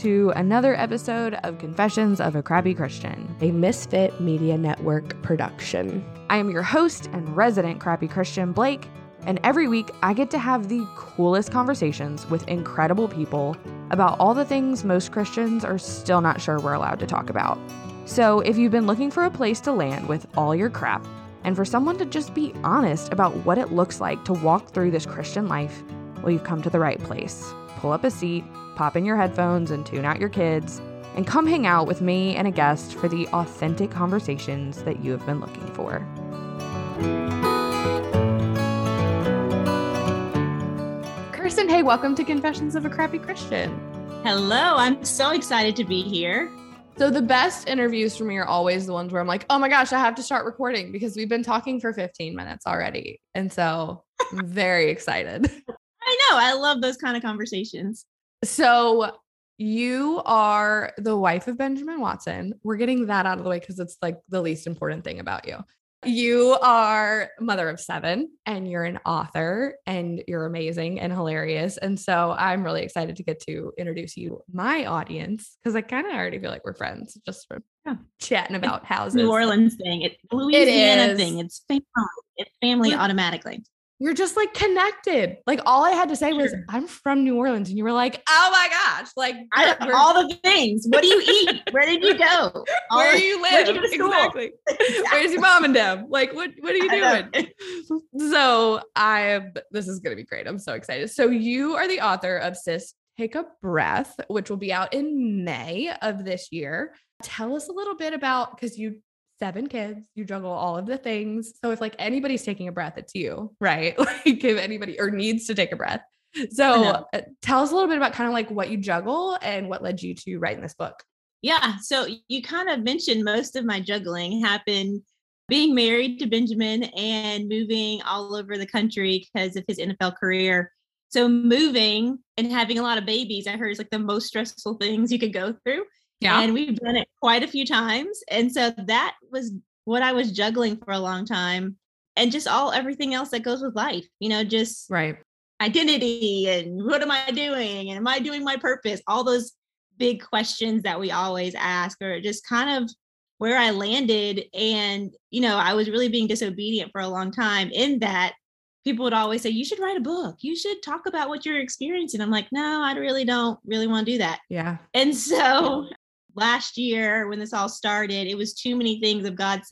To another episode of Confessions of a Crappy Christian, a Misfit Media Network production. I am your host and resident crappy Christian, Blake, and every week I get to have the coolest conversations with incredible people about all the things most Christians are still not sure we're allowed to talk about. So if you've been looking for a place to land with all your crap, and for someone to just be honest about what it looks like to walk through this Christian life, well, you've come to the right place. Pull up a seat pop in your headphones and tune out your kids, and come hang out with me and a guest for the authentic conversations that you have been looking for. Kirsten, hey, welcome to Confessions of a Crappy Christian. Hello, I'm so excited to be here. So, the best interviews for me are always the ones where I'm like, oh my gosh, I have to start recording because we've been talking for 15 minutes already. And so I'm very excited. I know. I love those kind of conversations. So you are the wife of Benjamin Watson. We're getting that out of the way because it's like the least important thing about you. You are mother of seven and you're an author and you're amazing and hilarious. And so I'm really excited to get to introduce you, my audience, because I kind of already feel like we're friends just from yeah. chatting about houses. New Orleans thing. It's Louisiana it thing. It's family. It's family automatically you're just like connected. Like all I had to say was, I'm from New Orleans. And you were like, oh my gosh, like I, all the things. What do you eat? Where did you go? Where do you live? You exactly. Where's your mom and dad? Like, what, what are you doing? so I am this is going to be great. I'm so excited. So you are the author of Sis Take a Breath, which will be out in May of this year. Tell us a little bit about, because you seven kids, you juggle all of the things. So if like anybody's taking a breath, it's you, right? Like if anybody or needs to take a breath. So uh, tell us a little bit about kind of like what you juggle and what led you to writing this book. Yeah. So you kind of mentioned most of my juggling happened being married to Benjamin and moving all over the country because of his NFL career. So moving and having a lot of babies, I heard is like the most stressful things you could go through. Yeah. And we've done it quite a few times. And so that was what I was juggling for a long time. And just all everything else that goes with life, you know, just right identity and what am I doing? And am I doing my purpose? All those big questions that we always ask, or just kind of where I landed. And, you know, I was really being disobedient for a long time in that people would always say, you should write a book. You should talk about what you're experiencing. I'm like, no, I really don't really want to do that. Yeah. And so last year when this all started, it was too many things of God,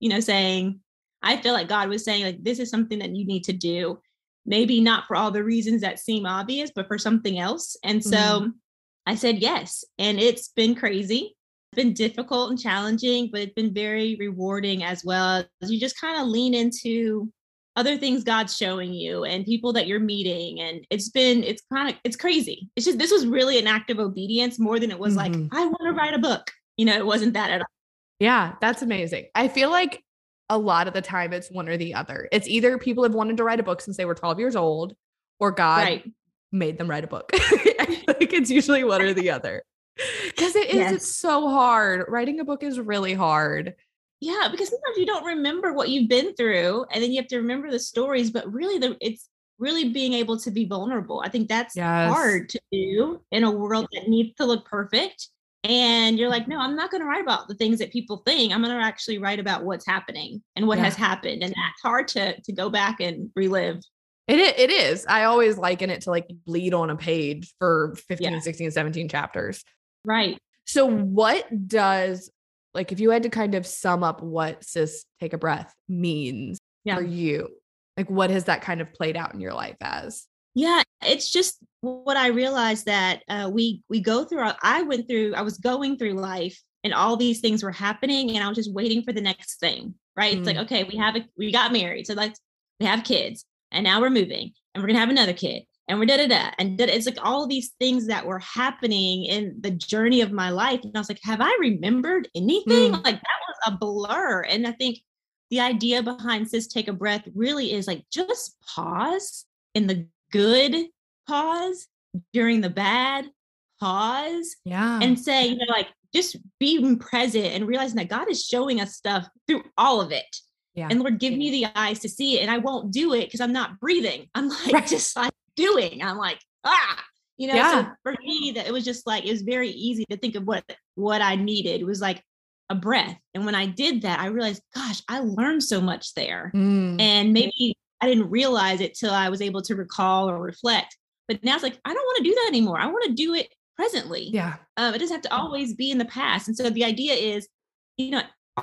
you know, saying, I feel like God was saying, like, this is something that you need to do. Maybe not for all the reasons that seem obvious, but for something else. And so mm. I said yes. And it's been crazy. It's been difficult and challenging, but it's been very rewarding as well. You just kind of lean into other things God's showing you and people that you're meeting. And it's been, it's kind of, it's crazy. It's just, this was really an act of obedience more than it was mm-hmm. like, I want to write a book. You know, it wasn't that at all. Yeah, that's amazing. I feel like a lot of the time it's one or the other. It's either people have wanted to write a book since they were 12 years old or God right. made them write a book. I think it's usually one or the other. Because it is, yes. it's so hard. Writing a book is really hard. Yeah, because sometimes you don't remember what you've been through, and then you have to remember the stories. But really, the it's really being able to be vulnerable. I think that's yes. hard to do in a world that needs to look perfect. And you're like, mm-hmm. no, I'm not going to write about the things that people think. I'm going to actually write about what's happening and what yeah. has happened, and that's hard to to go back and relive. It, it is. I always liken it to like bleed on a page for 15, yeah. 16, 17 chapters. Right. So, what does like if you had to kind of sum up what sis take a breath means yeah. for you like what has that kind of played out in your life as yeah it's just what i realized that uh, we we go through our, i went through i was going through life and all these things were happening and i was just waiting for the next thing right mm. it's like mm. okay we have a we got married so let's we have kids, and now we're moving, and we're gonna have another kid, and we're da da da, and da, it's like all these things that were happening in the journey of my life, and I was like, have I remembered anything? Mm. Like that was a blur, and I think the idea behind sis take a breath really is like just pause in the good pause during the bad pause Yeah. and say you know like just being present and realizing that god is showing us stuff through all of it Yeah. and lord give me the eyes to see it and i won't do it because i'm not breathing i'm like Right. just like doing i'm like ah you know so Yeah. for me that it was just like it was very easy to think of what what i needed it was like a breath and when i did that i realized gosh i learned so much there Mm. and maybe I didn't realize it till I was able to recall or reflect. But now it's like, I don't want to do that anymore. I want to do it presently. yeah. Um, it doesn't have to always be in the past. And so the idea is, you know,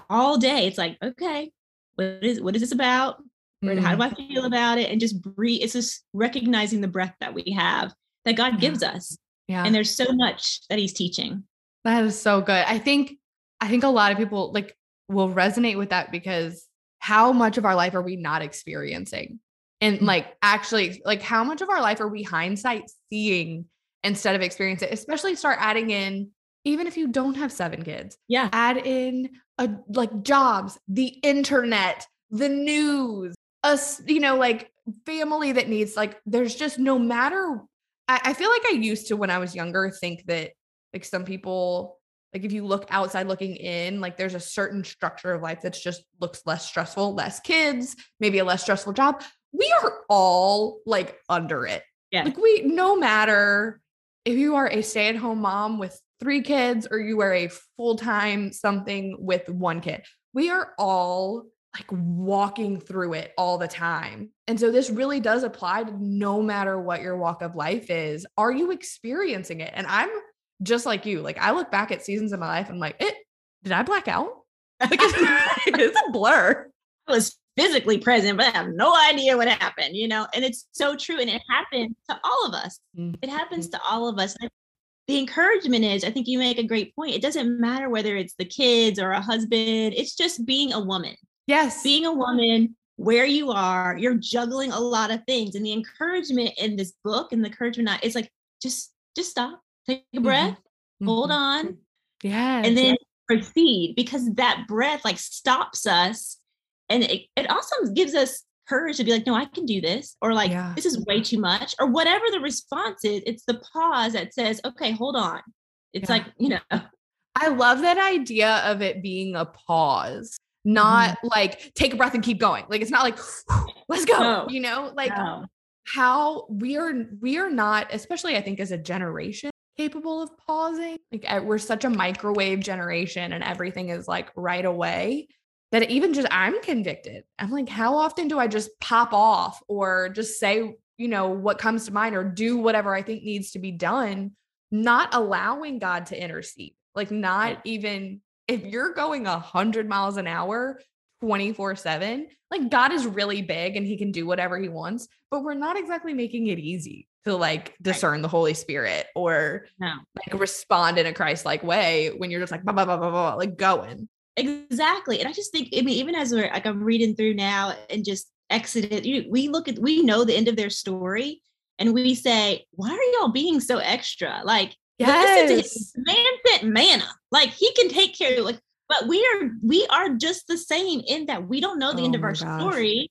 all day it's like, okay, what is what is this about? Where, How do I feel about it? And just breathe. It's just recognizing the breath that we have that God Yeah. gives us. Yeah. And there's so much that He's teaching. That is so good. I think I think a lot of people like will resonate with that because how much of our life are we not experiencing? And Mm. like actually like how much of our life are we hindsight seeing instead of experiencing? Especially start adding in even if you don't have seven kids, Yeah. add in a like jobs, the internet, the news, us, you know, like family that needs like there's just no matter I, I feel like I used to when I was younger think that like some people like if you look outside looking in like there's a certain structure of life that's just looks less stressful less kids maybe a less stressful job we are all like under it Yeah. like we no matter if you are a stay-at-home mom with three kids or you are a full-time something with one kid we are all like walking through it all the time and so this really does apply to no matter what your walk of life is are you experiencing it and i'm just like you like i look back at seasons of my life and i'm like it did i black out like it's, it's a blur I was physically present, but I have no idea what happened, you know? And it's so true. And it happened to all of us. It mm-hmm. happens to all of us. The encouragement is, I think you make a great point. It doesn't matter whether it's the kids or a husband, it's just being a woman. Yes Being a woman where you are, you're juggling a lot of things. And the encouragement in this book and the encouragement is like, just, just stop, take a breath, hold Mhm. on, Yeah. and then proceed because that breath like stops us and it, it also gives us courage to be like no i can do this or like Yeah. this is way too much or whatever the response is it's the pause that says okay hold on it's Yeah. like you know I love that idea of it being a pause, not mm-hmm. like take a breath and keep going. Like it's not like let's go, No. you know, like no. how we are we are not, especially I think as a generation capable of pausing. Like we're such a microwave generation and everything is like right away that even just I'm convicted. I'm like how often do I just pop off or just say, you know, what comes to mind or do whatever I think needs to be done, not allowing God to intercede. Like not even if you're going a hundred miles an hour 24 7 like god is really big and he can do whatever he wants but we're not exactly making it easy to like discern the holy spirit or no. like respond in a christ-like way when you're just like blah, blah, blah, blah, blah, like going. Exactly and i just think i mean even as we're like i'm reading through now and just exodus you, we look at we know the end of their story and we say why are y'all being so extra? Like listen to him. Yes man sent manna. Like he can take care of like, but we are we are just the same in that we don't know the end Oh of our gosh. story.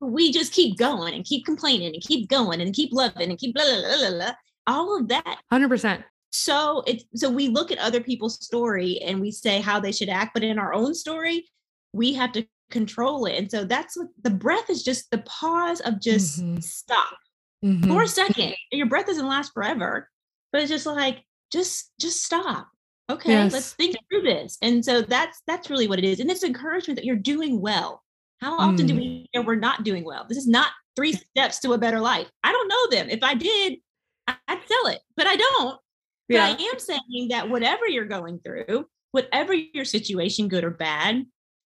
We just keep going and keep complaining and keep going and keep loving and keep blah blah blah blah. blah. All of that. 100% So it's so we look at other people's story and we say how they should act, but in our own story, we have to control it. And so that's what the breath is just the pause of just Mhm. stop Mhm. for a second. Your breath doesn't last forever, but it's just like just just stop. Okay, Yes. let's think through this. And so that's that's really what it is. And it's encouragement that you're doing well. How often do Mm. we hear we're not doing well? This is not three steps to a better life. I don't know them. If I did, I'd sell it, but I don't. But yeah I am saying that whatever you're going through, whatever your situation, good or bad,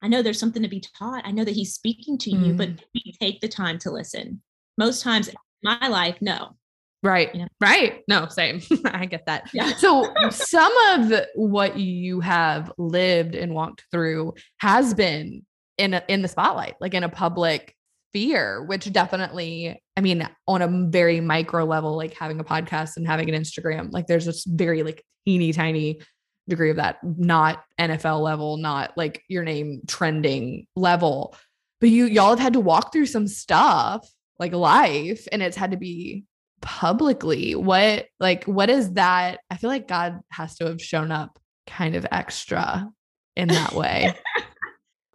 I know there's something to be taught. I know that he's speaking to you, but Mm. take the time to listen. Most times in my life, no. Right. Yeah. Right. No, same. I get that. Yeah. So, some of what you have lived and walked through has been in a, in the spotlight, like in a public fear, which definitely, I mean, on a very micro level, like having a podcast and having an Instagram, like there's this very like teeny tiny degree of that, not NFL level, not like your name trending level. But you y'all have had to walk through some stuff like life and it's had to be publicly. What like what is that? I feel like God has to have shown up kind of extra in that way.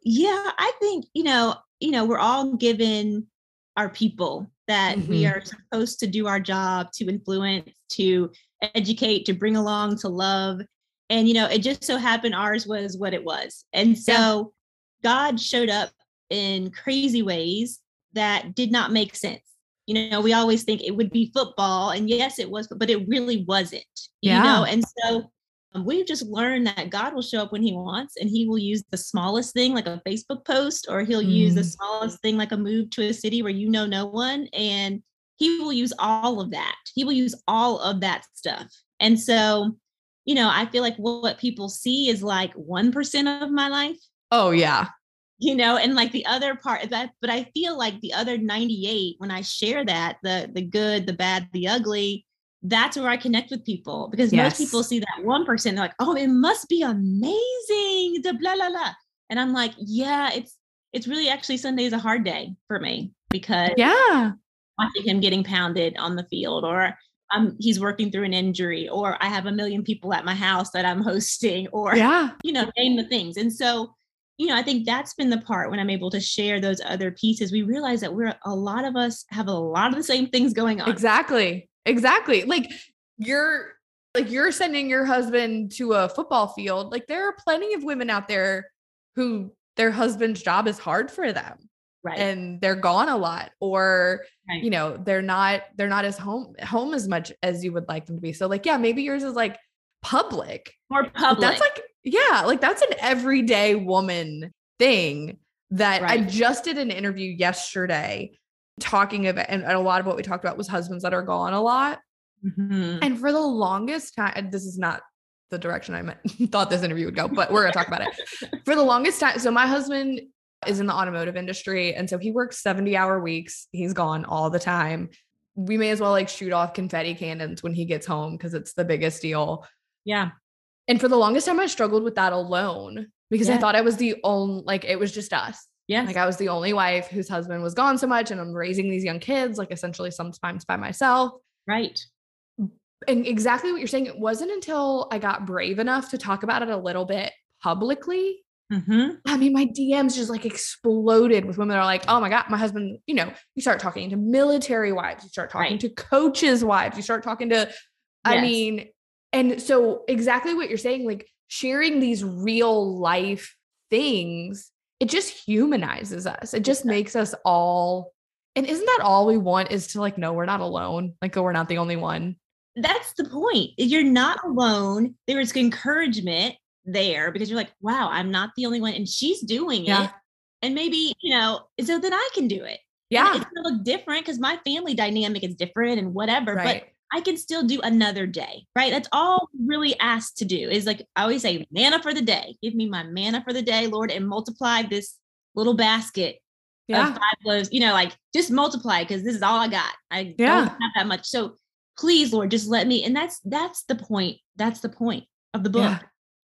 yeah, I think, you know, you know, we're all given our people that mm-hmm. we are supposed to do our job to influence, to educate, to bring along, to love. And, you know, it just so happened ours was what it was. And so yeah. God showed up in crazy ways that did not make sense. You know, we always think it would be football, and yes, it was, but it really wasn't. Yeah. You know, and so um, we've just learned that God will show up when He wants, and He will use the smallest thing, like a Facebook post, or He'll mm. use the mm. smallest thing, like a move to a city where you know no one, and He will use all of that. He will use all of that stuff. And so, you know, I feel like what people see is like 1% of my life. Oh, yeah. You know, and like the other part that, but I feel like the other 98, when I share that, the the good, the bad, the ugly, that's where I connect with people because yes. most people see that one person, they're like, oh, it must be amazing, the blah blah blah. And I'm like, yeah, it's it's really actually Sunday is a hard day for me because yeah, watching him getting pounded on the field or um, he's working through an injury or I have a million people at my house that I'm hosting or yeah, you know, name the things. And so, you know, I think that's been the part when I'm able to share those other pieces. We realize that we're a lot of us have a lot of the same things going on. Exactly. Exactly. Like you're like you're sending your husband to a football field. Like there are plenty of women out there who their husband's job is hard for them. Right. And they're gone a lot or right. you know, they're not they're not as home home as much as you would like them to be. So like yeah, maybe yours is like public. More public. That's like yeah, like that's an everyday woman thing that right. I just did an interview yesterday talking about, and a lot of what we talked about was husbands that are gone a lot. Mm-hmm. And for the longest time, this is not the direction I meant, thought this interview would go, but we're going to talk about it. For the longest time, so my husband is in the automotive industry. And so he works 70 hour weeks. He's gone all the time. We may as well like shoot off confetti cannons when he gets home because it's the biggest deal. Yeah. And for the longest time, I struggled with that alone because yeah. I thought I was the only, like, it was just us. Yeah. Like I was the only wife whose husband was gone so much and I'm raising these young kids, like essentially sometimes by myself. Right. And exactly what you're saying. It wasn't until I got brave enough to talk about it a little bit publicly. Mm-hmm. I mean, my DMs just like exploded with women that are like, oh my God, my husband, you know, you start talking to military wives, you start talking right. to coaches' wives, you start talking to, yes. I mean, and so exactly what you're saying, like sharing these real life things it just humanizes us. It just makes us all and isn't that all we want is to like no, we're not alone? Like oh, we're not the only one. That's the point. You're not alone. There is encouragement there because you're like, wow, I'm not the only one. And she's doing yeah. it. And maybe, you know, so then I can do it. Yeah. And it's gonna look different because my family dynamic is different and whatever. Right. But I can still do another day, right? That's all really asked to do is like I always say, manna for the day. Give me my manna for the day, Lord, and multiply this little basket yeah. of five loaves. You know, like just multiply because this is all I got. I yeah. don't have that much. So please, Lord, just let me. And that's that's the point. That's the point of the book. Yeah.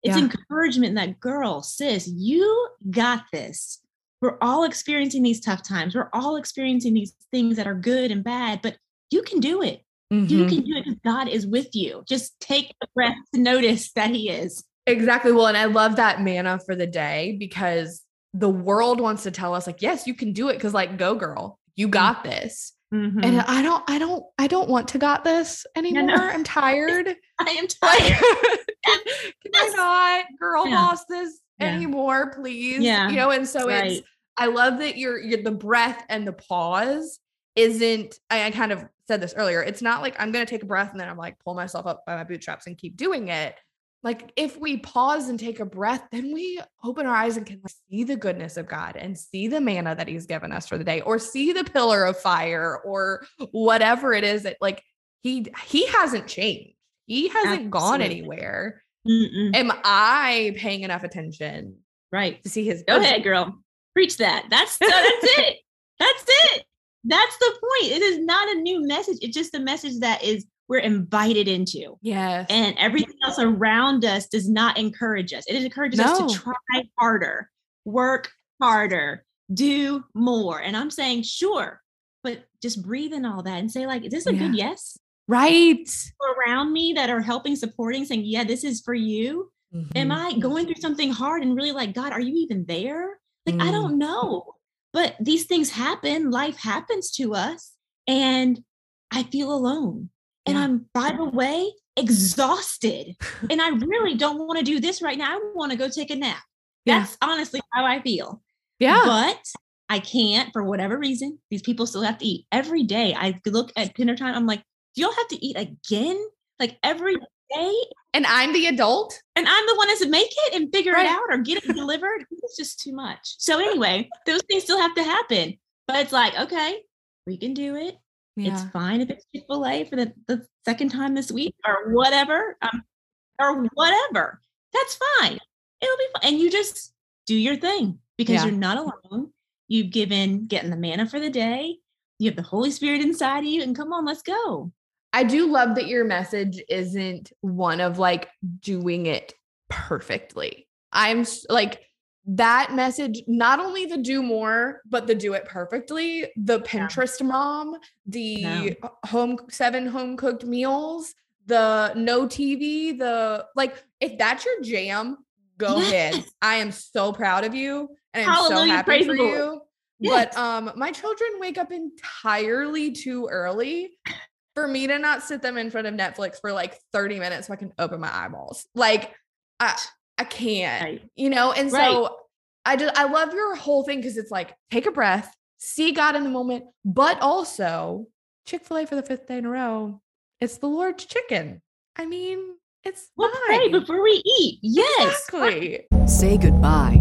It's yeah. encouragement that girl, sis, you got this. We're all experiencing these tough times. We're all experiencing these things that are good and bad, but you can do it. Mm-hmm. You can do it because God is with you. Just take a breath to notice that He is. Exactly. Well, and I love that manna for the day because the world wants to tell us, like, yes, you can do it because, like, go girl, you got mm-hmm. this. Mm-hmm. And I don't, I don't, I don't want to got this anymore. No, no. I'm tired. I am tired. can, can yes. I not girl yeah. boss this yeah. anymore, please? Yeah. You know, and so right. it's I love that you're you're the breath and the pause isn't I, I kind of said this earlier. It's not like I'm going to take a breath and then I'm like pull myself up by my bootstraps and keep doing it. Like if we pause and take a breath, then we open our eyes and can see the goodness of God and see the manna that he's given us for the day or see the pillar of fire or whatever it is that like he he hasn't changed. He hasn't Absolutely. gone anywhere. Mm-mm. Am I paying enough attention? Right. To see his Go ahead, girl. Preach that. That's that's it. That's it. That's the point. It is not a new message. It's just a message that is we're invited into. Yes. And everything else around us does not encourage us. It encourages No. us to try harder, work harder, do more. And I'm saying, sure, but just breathe in all that and say, like, is this a good yes? right. Around me that are helping, supporting, saying, yeah, this is for you. Am Mhm. I going through something hard and really like, God, are you even there? Like, I Mm. don't know. But these things happen, life happens to us, and I feel alone. And Yeah. I'm, by the way, exhausted. and I really don't want to do this right now. I want to go take a nap. Yeah. That's honestly how I feel. Yeah. But I can't for whatever reason. These people still have to eat every day. I look at dinner time. I'm like, do y'all have to eat again? Like every day? and I'm the adult. and I'm the one that's make it and figure Right. it out or get it delivered. It's just too much. So anyway, those things still have to happen. But it's like, okay, we can do it. It's fine if it's Chick Fil A for the, the second time this week or whatever, um, or whatever. That's fine. It'll be fine. And you just do your thing because Yeah. you're not alone. You've given getting the manna for the day. You have the Holy Spirit inside of you, and come on, let's go. I do love that your message isn't one of like doing it perfectly. I'm like that message, not only the do more, but the do it perfectly. The Pinterest mom, the No. home seven home cooked meals, the no TV, the like, if that's your jam, go ahead. I am so proud of you and I'm so happy for you. Yes. But um my children wake up entirely too early for me to not sit them in front of Netflix for like 30 minutes so I can open my eyeballs. Like I I can't, Right. you know? And Right. so I just I love your whole thing because it's like take a breath, see God in the moment, but also Chick-fil-A for the fifth day in a row. It's the Lord's chicken. I mean, it's We'll pray before we eat. Yes. Exactly. Say goodbye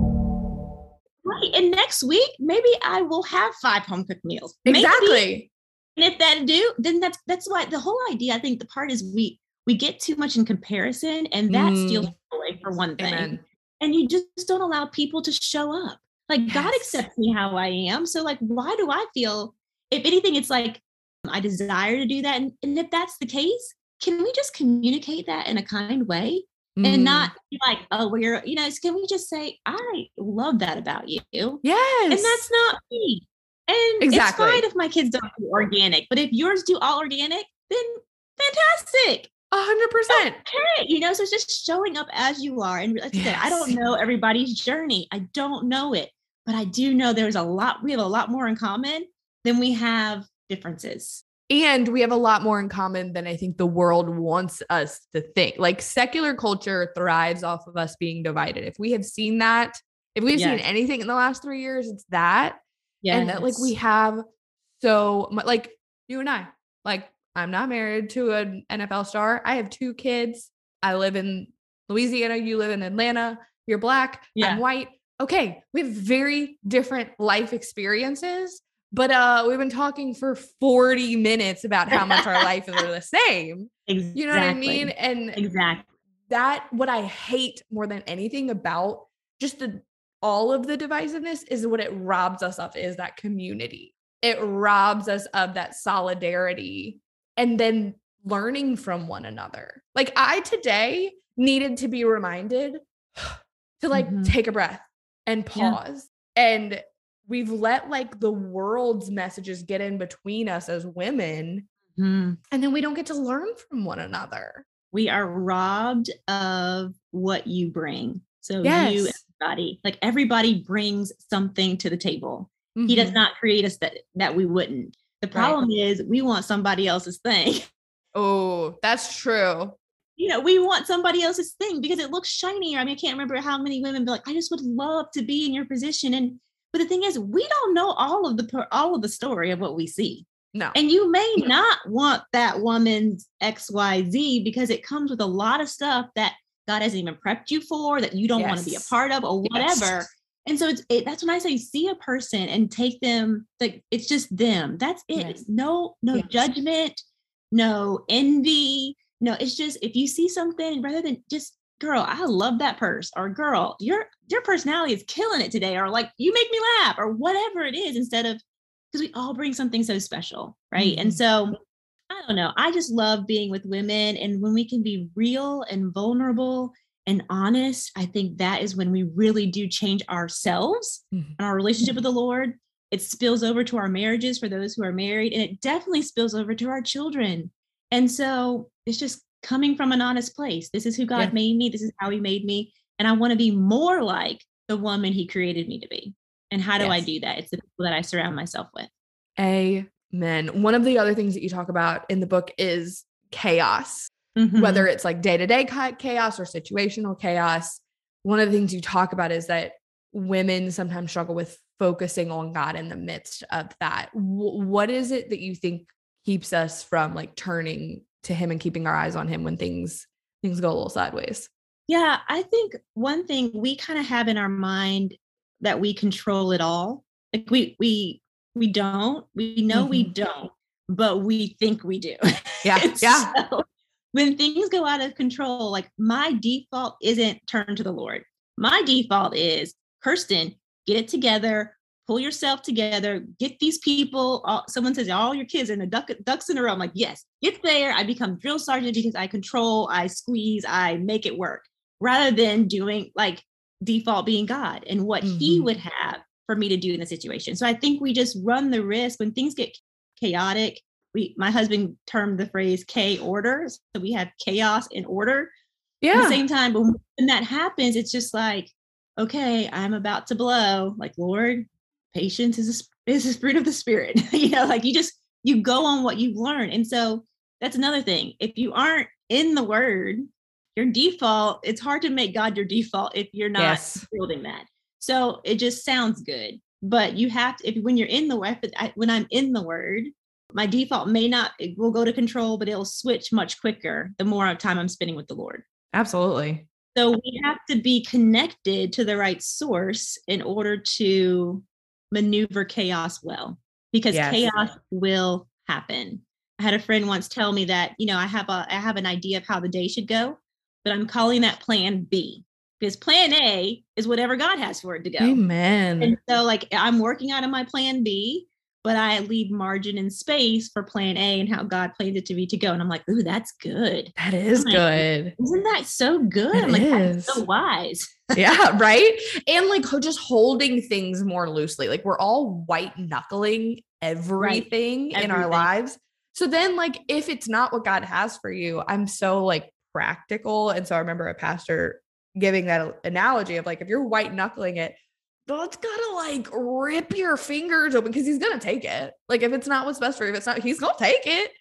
Right. And next week, maybe I will have five home cooked meals. Maybe. Exactly. And if that do, then that's that's why the whole idea. I think the part is we we get too much in comparison, and that Mm. steals joy for one thing. Amen. And you just don't allow people to show up. Like God accepts me how I am. So like, why do I feel? If anything, it's like I desire to do that. And, and if that's the case, can we just communicate that in a kind way? Mm. and not be like, oh, we're, you know, can we just say, I love that about you? Yes. And that's not me. And Exactly. it's fine if my kids don't do organic, but if yours do all organic, then fantastic. a hundred percent. Okay, you know, so it's just showing up as you are. And like I said, I don't know everybody's journey. I don't know it, but I do know there's a lot, we have a lot more in common than we have differences. And we have a lot more in common than I think the world wants us to think. Like secular culture thrives off of us being divided. If we have seen that, if we've seen anything in the last three years, it's that. Yeah. And that like we have so much like you and I. Like I'm not married to an NFL star. I have two kids. I live in Louisiana. You live in Atlanta. You're black. Yeah. I'm white. Okay. We have very different life experiences, but uh we've been talking for 40 minutes about how much our life is the same. exactly. You know what I mean? And Exactly. that what I hate more than anything about just the all of the divisiveness is what it robs us of is that community. It robs us of that solidarity and then learning from one another. Like I today needed to be reminded to like Mhm. take a breath and Yeah. pause. And we've let like the world's messages get in between us as women Mhm. and then we don't get to learn from one another. we are robbed of what you bring. So you, Yes. everybody, like everybody brings something to the table. He does Mhm. not create us that that we wouldn't. The problem is we want somebody else's thing. Oh, that's true. you know, we want somebody else's thing because it looks shinier. I mean, I can't remember how many women be like, I just would love to be in your position. And but the thing is, we don't know all of the all of the story of what we see. No. And you may not want that woman's XYZ because it comes with a lot of stuff that God hasn't even prepped you for, that you don't want to be a part of, or whatever. Yes. And so it's it, that's when I say see a person and take them like it's just them. That's it. Yes. No, no Yes. judgment, no envy. No, it's just if you see something rather than just girl, I love that purse, or girl, your your personality is killing it today, or like you make me laugh, or whatever it is, instead of because we all bring something so special, right? And Mhm. so I don't know. I just love being with women. And when we can be real and vulnerable and honest, I think that is when we really do change ourselves Mhm. and our relationship with the Lord. It spills over to our marriages for those who are married, and it definitely spills over to our children. And so it's just coming from an honest place. This is who God Yeah. made me. This is how He made me. And I want to be more like the woman He created me to be. And how do I do that? It's the people that I surround myself with. Amen. One of the other things that you talk about in the book is chaos, Mhm. whether it's like day to day chaos or situational chaos. One of the things you talk about is that women sometimes struggle with focusing on God in the midst of that. Wh- what is it that you think keeps us from like turning to Him and keeping our eyes on Him when things things go a little sideways? Yeah, I think one thing we kind of have in our mind that we control it all. Like we we we don't. We know we mm-hmm. don't, but we think we do. Yeah, yeah. so when things go out of control, like my default isn't turn to the Lord. My default is Kirsten, get it together, pull yourself together, get these people. All, someone says all your kids in the duck, ducks in a row. I'm like, yes, get there. I become drill sergeant because I control, I squeeze, I make it work, rather than doing like default being God and what He Mhm. would have for me to do in the situation. So I think we just run the risk when things get chaotic. We, my husband termed the phrase K orders. So we have chaos and order Yeah. at the same time. But when that happens, it's just like, okay, I'm about to blow. Like, Lord, patience is a, is a fruit of the spirit. you know, like you just you go on what you've learned. And so that's another thing. If you aren't in the word, your default, it's hard to make God your default if you're not Yes. building that. So it just sounds good. But you have to, if when you're in the word, when I'm in the word, my default may not, it will go to control, but it'll switch much quicker the more time I'm spending with the Lord. Absolutely. So we have to be connected to the right source in order to maneuver chaos well, because Yes. chaos will happen. I had a friend once tell me that, you know, I have a I have an idea of how the day should go, but I'm calling that plan B because plan A is whatever God has for it to go. Amen. And so like I'm working out of my plan B, but I leave margin and space for plan A and how God plans it to be to go. And I'm like, ooh, that's good. That is my good. Isn't that so good? It I'm like, that's so wise. yeah, right. And like just holding things more loosely. Like we're all white knuckling everything in our lives. So then, like, if it's not what God has for you, I'm so like practical. And so I remember a pastor giving that analogy of like, if you're white knuckling it, God's gotta like rip your fingers open because he's gonna take it. Like, if it's not what's best for you, if it's not, he's gonna take it.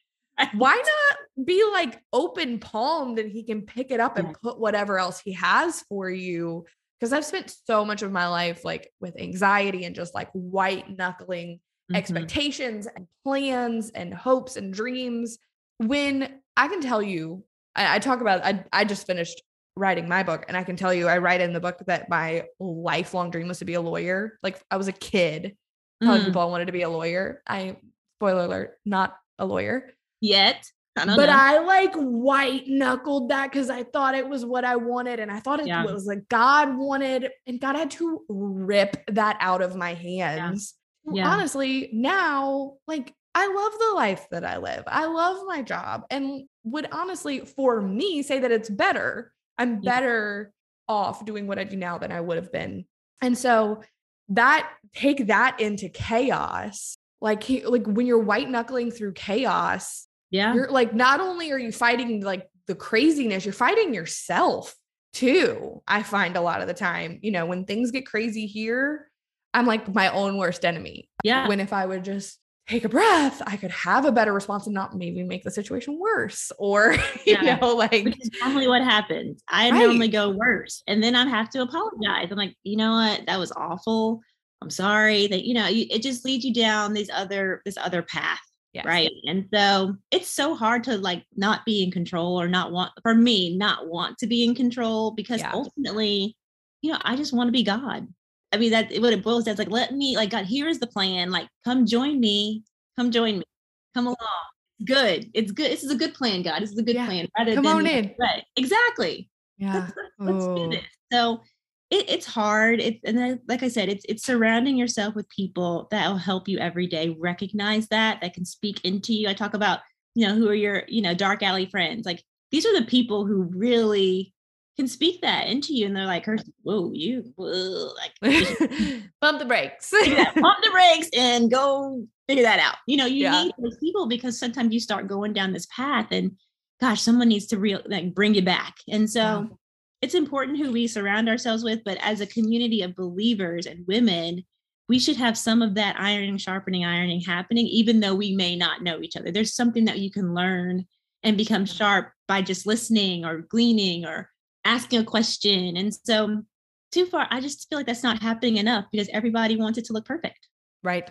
Why not be like open palmed and he can pick it up and put whatever else he has for you? Because I've spent so much of my life like with anxiety and just like white knuckling Mhm. expectations and plans and hopes and dreams. When I can tell you, I, I talk about, I, I just finished writing my book, and I can tell you, I write in the book that my lifelong dream was to be a lawyer. Like I was a kid telling Mm. people I wanted to be a lawyer. I, spoiler alert, not a lawyer. Yet. I But know. I like white knuckled that because I thought it was what I wanted. And I thought it Yeah. was like God wanted, and God had to rip that out of my hands. Well, Yeah. Honestly, now, like, I love the life that I live. I love my job and would honestly, for me, say that it's better. I'm Yeah. better off doing what I do now than I would have been. And so that take that into chaos. Like like when you're white knuckling through chaos, yeah. you're like not only are you fighting like the craziness, you're fighting yourself too. I find a lot of the time, you know, when things get crazy here, I'm like my own worst enemy. yeah. When if I would just take a breath, I could have a better response and not maybe make the situation worse. Or, you Yeah. know, like Which is normally what happens. I Right. normally go worse, and then I have to apologize. I'm like, you know what? That was awful. I'm sorry. That you know, you, it just leads you down these other this other path. Yes. right and so it's so hard to like not be in control or not want for me not want to be in control because Yeah. ultimately you know i just want to be god i mean that what it boils down to like let me like god here is the plan like come join me come join me come along good it's good this is a good plan god this is a good Yeah. plan rather Come than on in. right exactly Yeah. let's, let's do Oh. this. So it, it's hard. It's and like I said, it's it's surrounding yourself with people that will help you every day recognize that that can speak into you. I talk about you know who are your you know dark alley friends. Like these are the people who really can speak that into you, and they're like, "Whoa, you whoa, like Bump the brakes. yeah, pump the brakes and go figure that out." You know, you Yeah. need those people because sometimes you start going down this path, and gosh, someone needs to real like bring you back. And so. It's important who we surround ourselves with, but as a community of believers and women, we should have some of that ironing, sharpening, ironing happening, even though we may not know each other. There's something that you can learn and become sharp by just listening or gleaning or asking a question. And so, too far, I just feel like that's not happening enough because everybody wants it to look perfect right.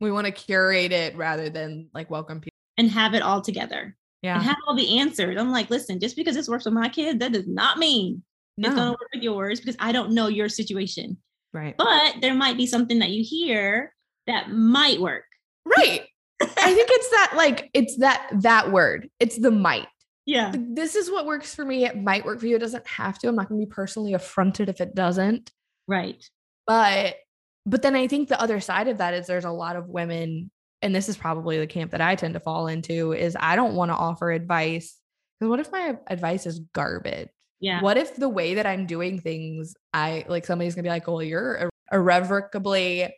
We want to curate it rather than like welcome people. and have it all together and Yeah. have all the answers. I'm like, listen, just because this works with my kid, that does not mean it's to work with yours because I don't know your situation. Right. but there might be something that you hear that might work. Right. I think it's that like it's that that word. It's the might. Yeah. This is what works for me. It might work for you. It doesn't have to. I'm not going to be personally affronted if it doesn't. Right. But but then I think the other side of that is there's a lot of women and this is probably the camp that I tend to fall into is I don't want to offer advice because what if my advice is garbage? Yeah. What if the way that I'm doing things, I like somebody's gonna be like, well, you're irrevocably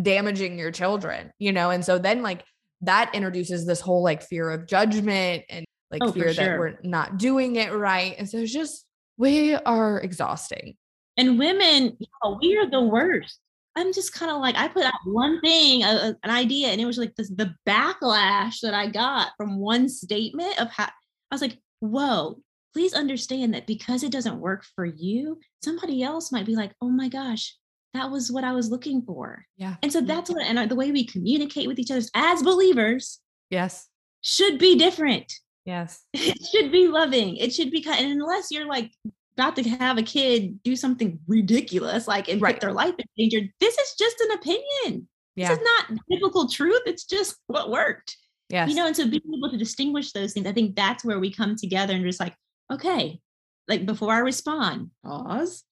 damaging your children, you know? And so then like that introduces this whole like fear of judgment and like Oh, fear that we're not doing it right. And so it's just we are exhausting. And women, you know, we are the worst. I'm just kind of like, I put out one thing, a- an idea, and it was like this, the backlash that I got from one statement of how I was like, whoa, please understand that because it doesn't work for you, somebody else might be like, oh my gosh, that was what I was looking for. Yeah. And so that's what, and uh, the way we communicate with each other as believers Yes. should be different. Yes. it should be loving. It should be kind. And unless you're like about to have a kid do something ridiculous, like and Right. put their life in danger, this is just an opinion. Yeah. This is not biblical truth. It's just what worked. Yes. You know, and so being able to distinguish those things, I think that's where we come together and just like, okay, like before I respond, pause.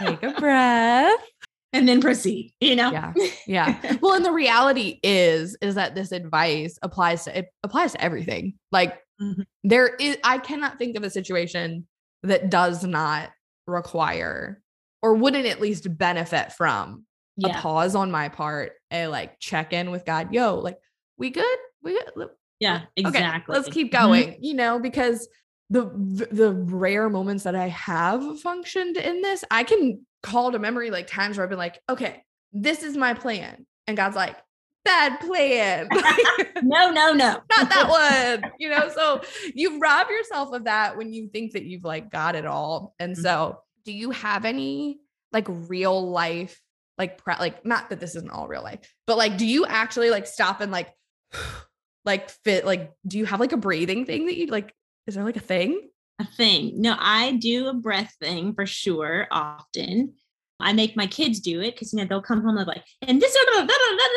take a breath. and then proceed, you know? Yeah. Yeah. Well, and the reality is, is that this advice applies to it applies to everything. Like Mhm. there is I cannot think of a situation that does not require or wouldn't at least benefit from a pause on my part, a like check in with God. Yo, like we good? We good? Yeah, okay, let's keep Mhm. going, you know, because the the rare moments that I have functioned in this, I can call to memory like times where I've been like, okay, this is my plan. And God's like, bad plan. No, no, no. Not that one. You know, so you rob yourself of that when you think that you've like got it all. And Mhm. so do you have any like real life, like pra- like not that this isn't all real life, but like do you actually like stop and like like fit like do you have like a breathing thing that you like is there like a thing? a thing. No, I do a breath thing for sure often. I make my kids do it because you know they'll come home and they're like, and this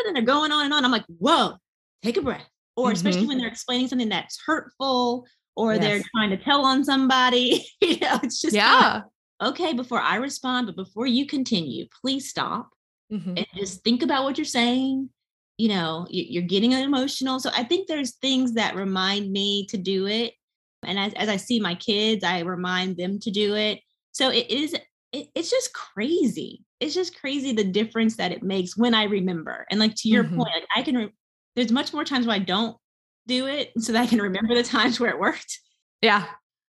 and they're going on and on. I'm like, whoa, take a breath. Or especially Mhm. when they're explaining something that's hurtful or they're trying to tell on somebody. you know, it's just Yeah. like, okay, before I respond, but before you continue, please stop Mhm. and just think about what you're saying. You know, you're getting emotional. So I think there's things that remind me to do it. And as, as I see my kids, I remind them to do it. So it is, it, it's just crazy. It's just crazy the difference that it makes when I remember. And like to your Mhm. point, like I can, re- there's much more times where I don't do it so that I can remember the times where it worked Yeah.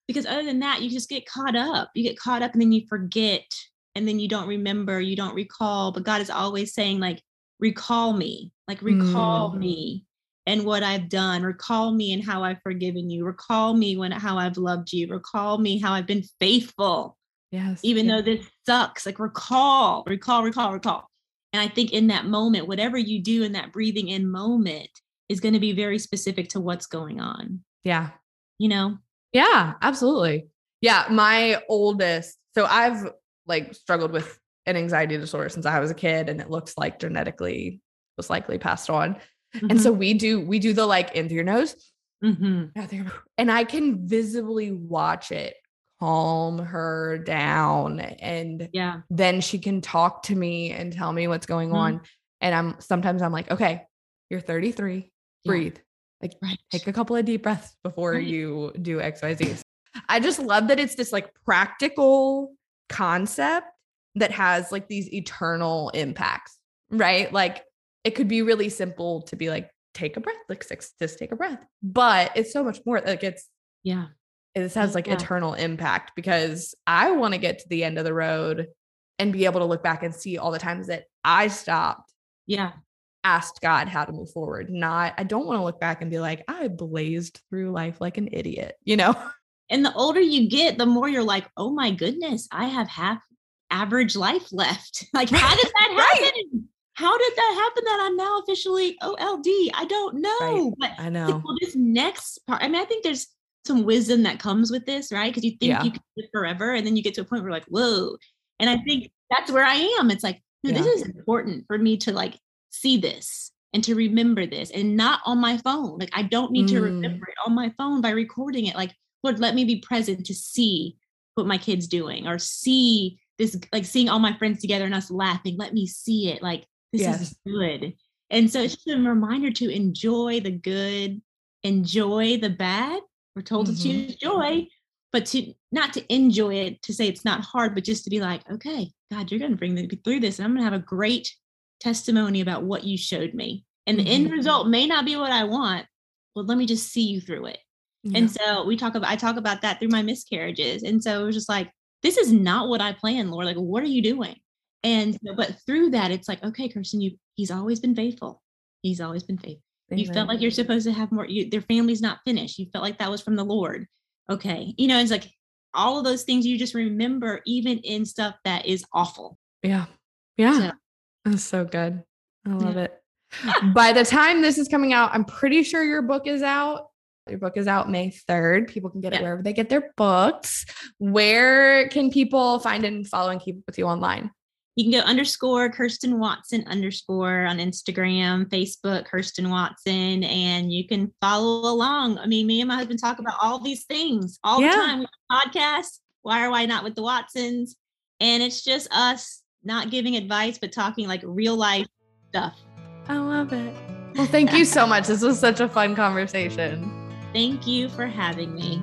because other than that you just get caught up you get caught up and then you forget and then you don't remember you don't recall but god is always saying like recall me like recall Mm. me and what i've done recall me and how i've forgiven you recall me when how i've loved you recall me how i've been faithful Yes. even yeah. though this sucks like recall recall recall recall and i think in that moment whatever you do in that breathing in moment is going to be very specific to what's going on. Yeah. You know? Yeah, absolutely. Yeah. My oldest, so I've like struggled with an anxiety disorder since I was a kid, and it looks like genetically was likely passed on. Mm-hmm. And so mm-hmm. we do, we do the like in through your nose. Mm-hmm. And I can visibly watch it calm her down. And yeah, then she can talk to me and tell me what's going mm-hmm. on. And I'm sometimes I'm like, okay, you're 33, breathe. Like right. take a couple of deep breaths before right. you do XYZ. I just love that it's this like practical concept that has like these eternal impacts, right? Like it could be really simple to be like, take a breath, like six, just take a breath. But it's so much more like it's, yeah, this has like yeah. eternal impact because I want to get to the end of the road and be able to look back and see all the times that I stopped. Yeah asked God how to move forward. Not, I don't want to look back and be like, I blazed through life like an idiot, you know? And the older you get, the more you're like, oh my goodness, I have half average life left. like, how did that happen? How did that happen that I'm now officially OLD? I don't know. Right. But I know. Well, this next part, I mean, I think there's some wisdom that comes with this, right? Because you think yeah. you can live forever, and then you get to a point where like, whoa. And I think that's where I am. It's like, yeah. this is important for me to like see this and to remember this and not on my phone. Like I don't need mm. to remember it on my phone by recording it. Like, Lord, let me be present to see what my kid's doing or see this, like seeing all my friends together and us laughing. Let me see it. Like this yes. is good. And so it's just a reminder to enjoy the good, enjoy the bad. We're told mm-hmm. to choose joy, but to not to enjoy it, to say it's not hard, but just to be like, okay, God, you're going to bring me through this, and I'm going to have a great testimony about what you showed me. And the mm-hmm. end result may not be what I want. Well, let me just see you through it. Yeah. And so we talk about, I talk about that through my miscarriages. And so it was just like, this is not what I planned, Lord. Like, what are you doing? And but through that, it's like, okay, Kirsten, you he's always been faithful. He's always been faithful. Amen. You felt like you're supposed to have more. You, their family's not finished. You felt like that was from the Lord. Okay, you know, it's like all of those things you just remember, even in stuff that is awful. Yeah, yeah. So, that's so good. I love yeah. it. By the time this is coming out, I'm pretty sure your book is out. Your book is out May 3rd. People can get yeah. it wherever they get their books. Where can people find and follow and keep up with you online? You can go underscore Kirsten Watson underscore on Instagram, Facebook, Kirsten Watson, and you can follow along. I mean, me and my husband talk about all these things all yeah. the time. We podcast, Why or Why Not with the Watsons. And it's just us not giving advice, but talking like real life stuff. I love it. Well, thank you so much. This was such a fun conversation. Thank you for having me.